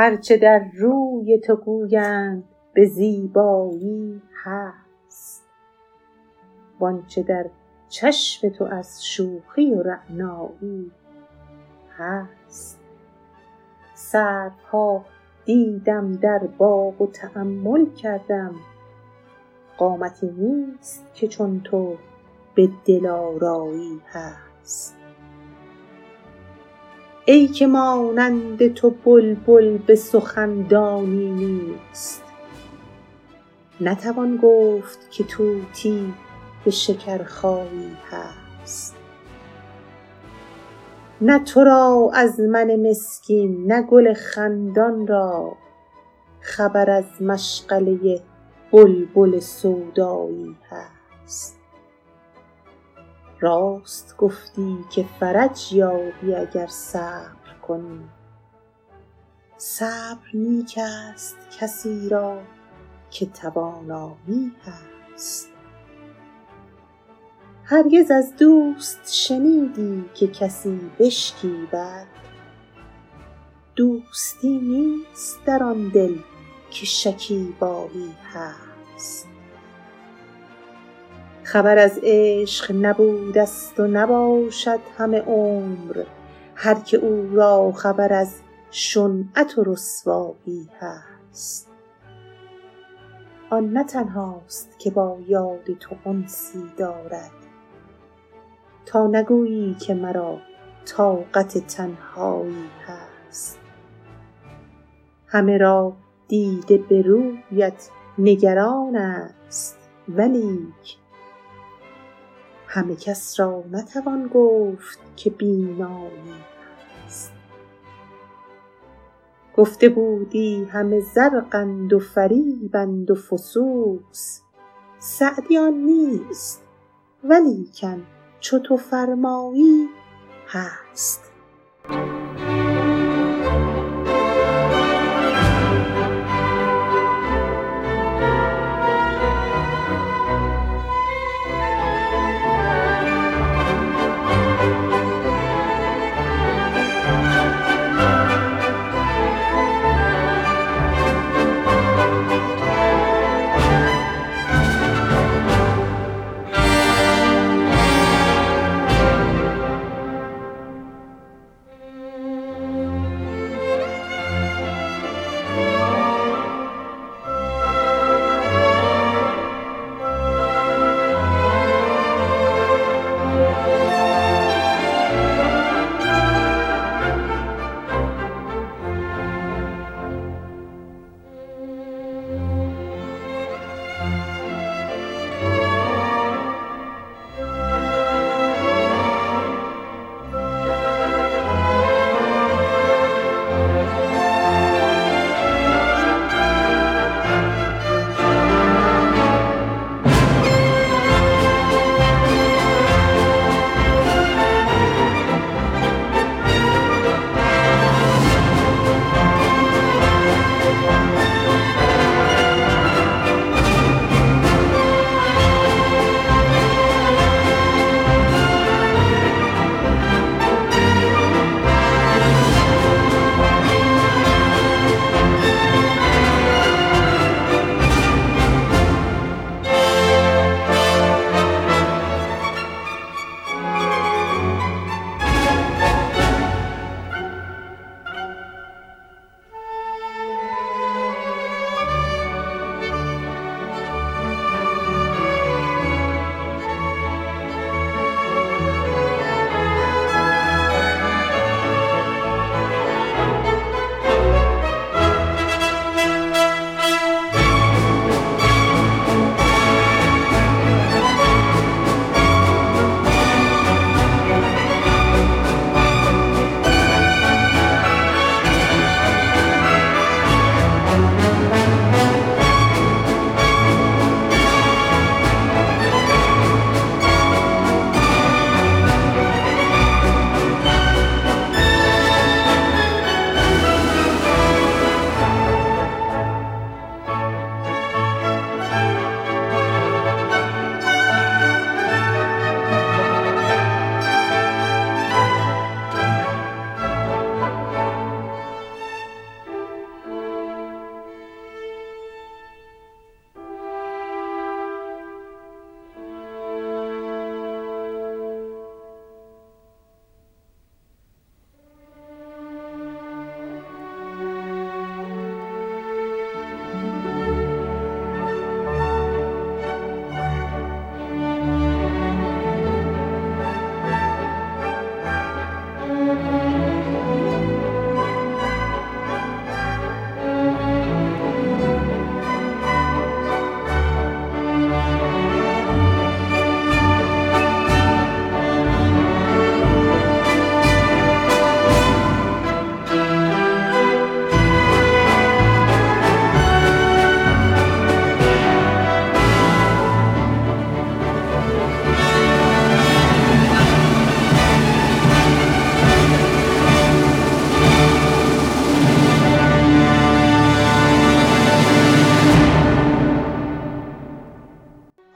هرچه در روی تو گویند به زیبایی هست. وآنچه در چشم تو از شوخی و رعنایی هست. سروها دیدم در باغ و تأمل کردم. قامتی نیست که چون تو به دلارایی هست. ای که مانند تو بلبل به سخندانی نیست. نتوان گفت که طوطی به شکرخایی هست. نه تو را از من مسکین نه گل خندان را. خبر از مشغله بلبل سودایی هست. راست گفتی که فرج یابی اگر صبر کنی. صبر نیک است کسی را که توانایی هست. هرگز از دوست شنیدی که کسی بشکیبد؟ دوستی نیست در آن دل که شکیبایی هست. خبر از عشق نبوده ست و نباشد همه عمر. هر که او را خبر از شنعت و رسوایی هست. آن نه تنهاست که با یاد تو انسی دارد. تا نگویی که مرا طاقت تنهایی هست. همه را دیده به رویت نگران است ولیک همه کس را نتوان گفت که بینایی هست گفته بودی همه زرقند و فریبند و فسوس. سعدی آن نیست ولیکن چو تو فرمایی هست.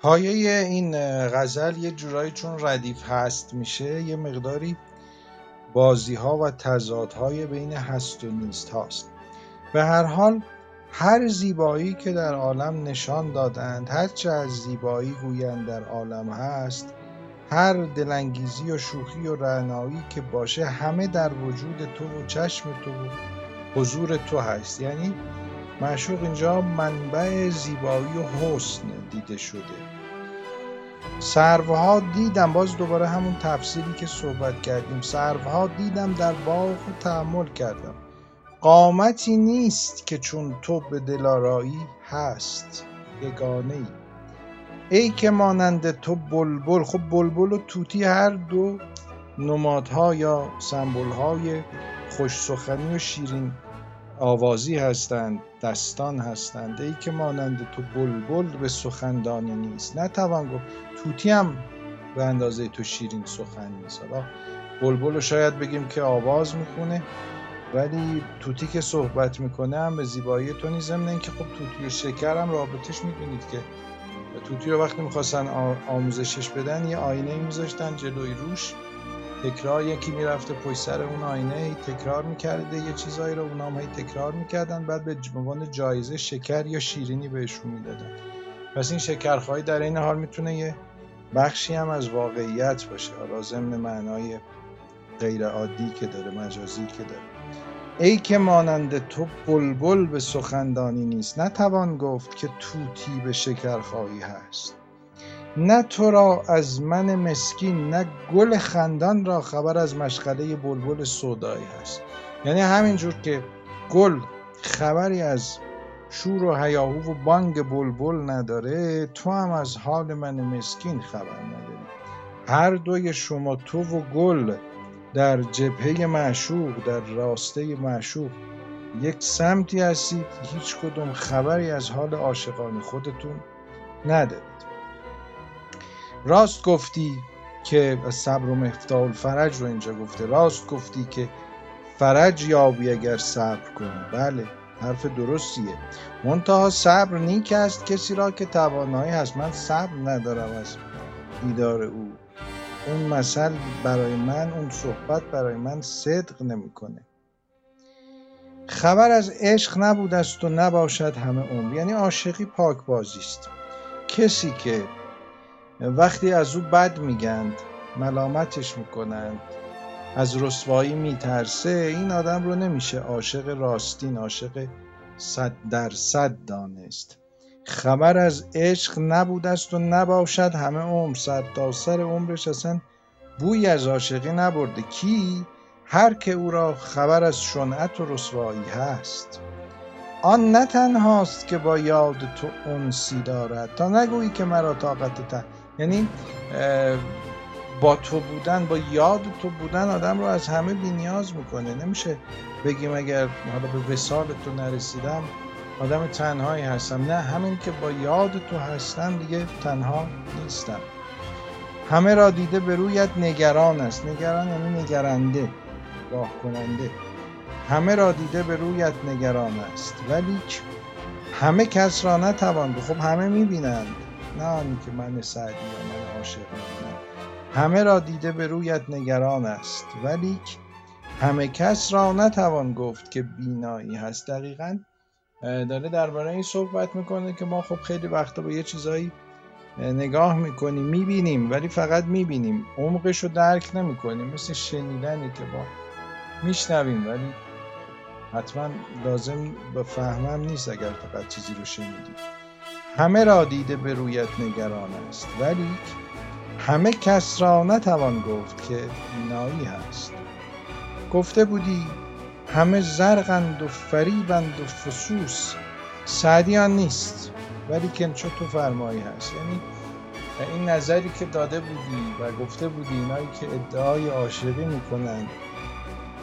پایه این غزل یه جورایی چون ردیف هست میشه یه مقداری بازی ها و تضادهای بین هست و نیست هاست. به هر حال هر زیبایی که در عالم نشان دادند هر چه از زیبایی گویند در عالم هست هر دلانگیزی و شوخی و رعنایی که باشه همه در وجود تو و چشم تو و حضور تو هست. یعنی معشوق اینجا منبع زیبایی و حسن دیده شده. سروها دیدم باز دوباره همون تفسیری که صحبت کردیم. سروها دیدم در باغ و تحمل کردم. قامتی نیست که چون تو به دلارایی هست یگانه ای ای که مانند تو بلبل خب بلبل و توتی هر دو نمادها یا سمبولهای خوش سخنی و شیرین آوازی هستند دستان هستند ای که مانند تو بلبل به سخندانی نیست. نتوان گفت توتی هم به اندازه تو شیرین سخن نیست. حالا بلبل رو شاید بگیم که آواز می‌خونه ولی توتی که صحبت می‌کنه هم به زیبایی تو نیز اینکه خب توتی و شکر هم رابطش می‌دونید که توتی رو وقتی می‌خواستن آموزشش بدن یه آینه میذاشتن جلوی روش. تکرار یکی می‌رفته پشت سر اون آینه ای تکرار می‌کرده یه چیزایی رو اونا هم تکرار می‌کردن بعد به عنوان جایزه شکر یا شیرینی بهشون می‌دادن. پس این شکرخواهی در این حال می‌تونه یه بخشی هم از واقعیت باشه. حالا ضمن معنای غیر عادی که داره مجازی که داره. ای که مانند تو بلبل به سخندانی نیست. نتوان گفت که توتی به شکرخواهی هست. نه تو را از من مسکین نه گل خندان را خبر از مشغله بلبل سودایی هست. یعنی همینجور که گل خبری از شور و هیاهو و بانگ بلبل نداره تو هم از حال من مسکین خبر نداری. هر دوی شما تو و گل در جبهه معشوق در راسته معشوق یک سمتی هستید هیچ کدوم خبری از حال عاشقان خودتون ندارید. راست گفتی که صبر و مفتاح فرج رو اینجا گفته. راست گفتی که فرج یابی اگر صبر کنی. بله حرف درستیه. منتها صبر نیک است کسی را که توانایی هست. من صبر ندارم از دیدار او. اون مثل برای من اون صحبت برای من صدق نمی‌کنه. خبر از عشق نبود است و نباشد همه عمر. یعنی عاشقی پاک بازی است. کسی که وقتی از او بد میگند ملامتش می‌کنند. از رسوایی میترسه این آدم رو نمیشه عاشق راستین عاشق صد درصد دانست. خبر از عشق نبود است و نباشد همه عمر. صد تا سر عمرش اصلا بوی از عاشقی نبرده. کی؟ هر که او را خبر از شنعت و رسوایی هست. آن نه تنهاست که با یاد تو انسی دارد. تا نگویی که مرا طاقت ته یعنی با تو بودن با یاد تو بودن آدم رو از همه بینیاز می‌کنه. نمیشه بگیم اگر حالا به وسال تو نرسیدم آدم تنهایی هستم. نه همین که با یاد تو هستم دیگه تنها نیستم. همه را دیده به رویت نگران است. نگران یعنی نگرنده راه کننده همه را دیده به رویت نگران است. ولی همه کس را نتوان خب همه می‌بینند. نه که من سعدی یا من عاشق همه را دیده به رویت نگران است. ولی همه کس را نتوان گفت که بینایی هست. دقیقا داره درباره این صحبت می‌کنه که ما خب خیلی وقتا با یه چیزایی نگاه می‌کنیم می‌بینیم ولی فقط می‌بینیم. عمقش رو درک نمی‌کنیم. مثل شنیدنی که با میشنویم ولی حتما لازم به فهمم نیست اگر فقط چیزی رو شنیدیم. همه را دیده به رویت نگران است ولی همه کس را نتوان گفت که بینایی هست. گفته بودی همه زرقند و فریبند و فسوس سعدیان نیست ولی که تو فرمایی هست. یعنی این نظری که داده بودی و گفته بودی اینایی که ادعای عاشقی می‌کنند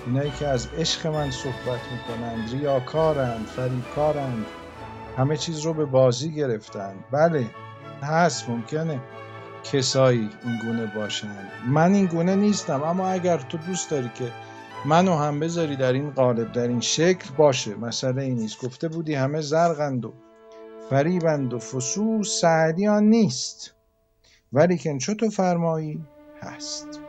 اینایی که از عشق من صحبت می‌کنند ریاکارند فریبکارند همه چیز رو به بازی گرفتن. بله هست ممکنه کسایی این گونه باشند من این گونه نیستم اما اگر تو دوست داری که منو هم بذاری در این قالب در این شکل باشه مسئله این نیست. گفته بودی همه زرقند و فریبند و فسوس سعدیان نیست. ولیکن چو تو فرمایی هست.